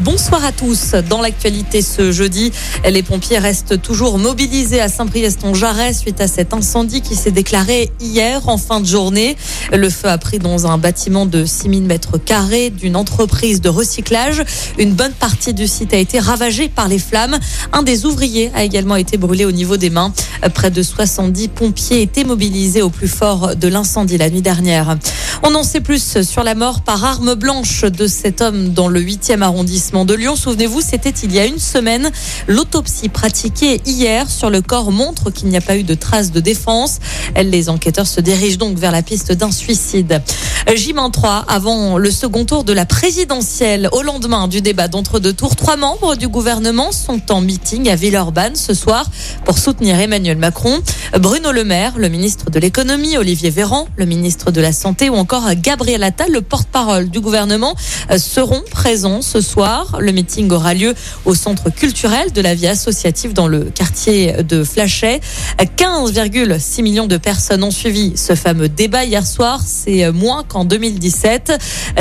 Bonsoir à tous. Dans l'actualité ce jeudi, les pompiers restent toujours mobilisés à Saint-Priest-en-Jarret suite à cet incendie qui s'est déclaré hier en fin de journée. Le feu a pris dans un bâtiment de 6000 mètres carrés d'une entreprise de recyclage. Une bonne partie du site a été ravagée par les flammes. Un des ouvriers a également été brûlé au niveau des mains. Près de 70 pompiers étaient mobilisés au plus fort de l'incendie la nuit dernière. On en sait plus sur la mort par arme blanche de cet homme dans le 8e arrondissement de Lyon. Souvenez-vous, c'était il y a une semaine. L'autopsie pratiquée hier sur le corps montre qu'il n'y a pas eu de traces de défense. Les enquêteurs se dirigent donc vers la piste d'un suicide. J-3 avant le second tour de la présidentielle. Au lendemain du débat d'entre-deux tours, trois membres du gouvernement sont en meeting à Villeurbanne ce soir pour soutenir Emmanuel Macron. Bruno Le Maire, le ministre de l'économie, Olivier Véran, le ministre de la Santé ou encore Gabriel Attal, le porte-parole du gouvernement, seront présents ce soir. Le meeting aura lieu au centre culturel de la vie associative dans le quartier de Flachet. 15,6 millions de personnes ont suivi ce fameux débat hier soir. C'est moins en 2017.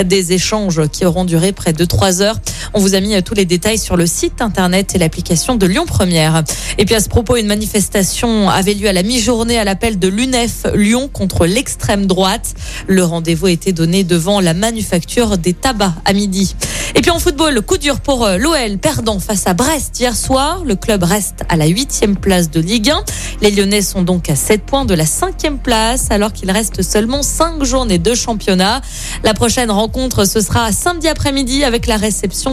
Des échanges qui auront duré près de trois heures. On vous a mis tous les détails sur le site internet et l'application de Lyon Première. Et puis à ce propos, une manifestation avait lieu à la mi-journée à l'appel de l'UNEF Lyon contre l'extrême droite. Le rendez-vous été donné devant la manufacture des tabacs à midi. Et puis en football, coup dur pour euh, l'OL, perdant face à Brest hier soir. Le club reste à la huitième place de Ligue 1. Les Lyonnais sont donc à 7 points de la cinquième place, alors qu'il reste seulement 5 journées de championnat. La prochaine rencontre, ce sera samedi après-midi avec la réception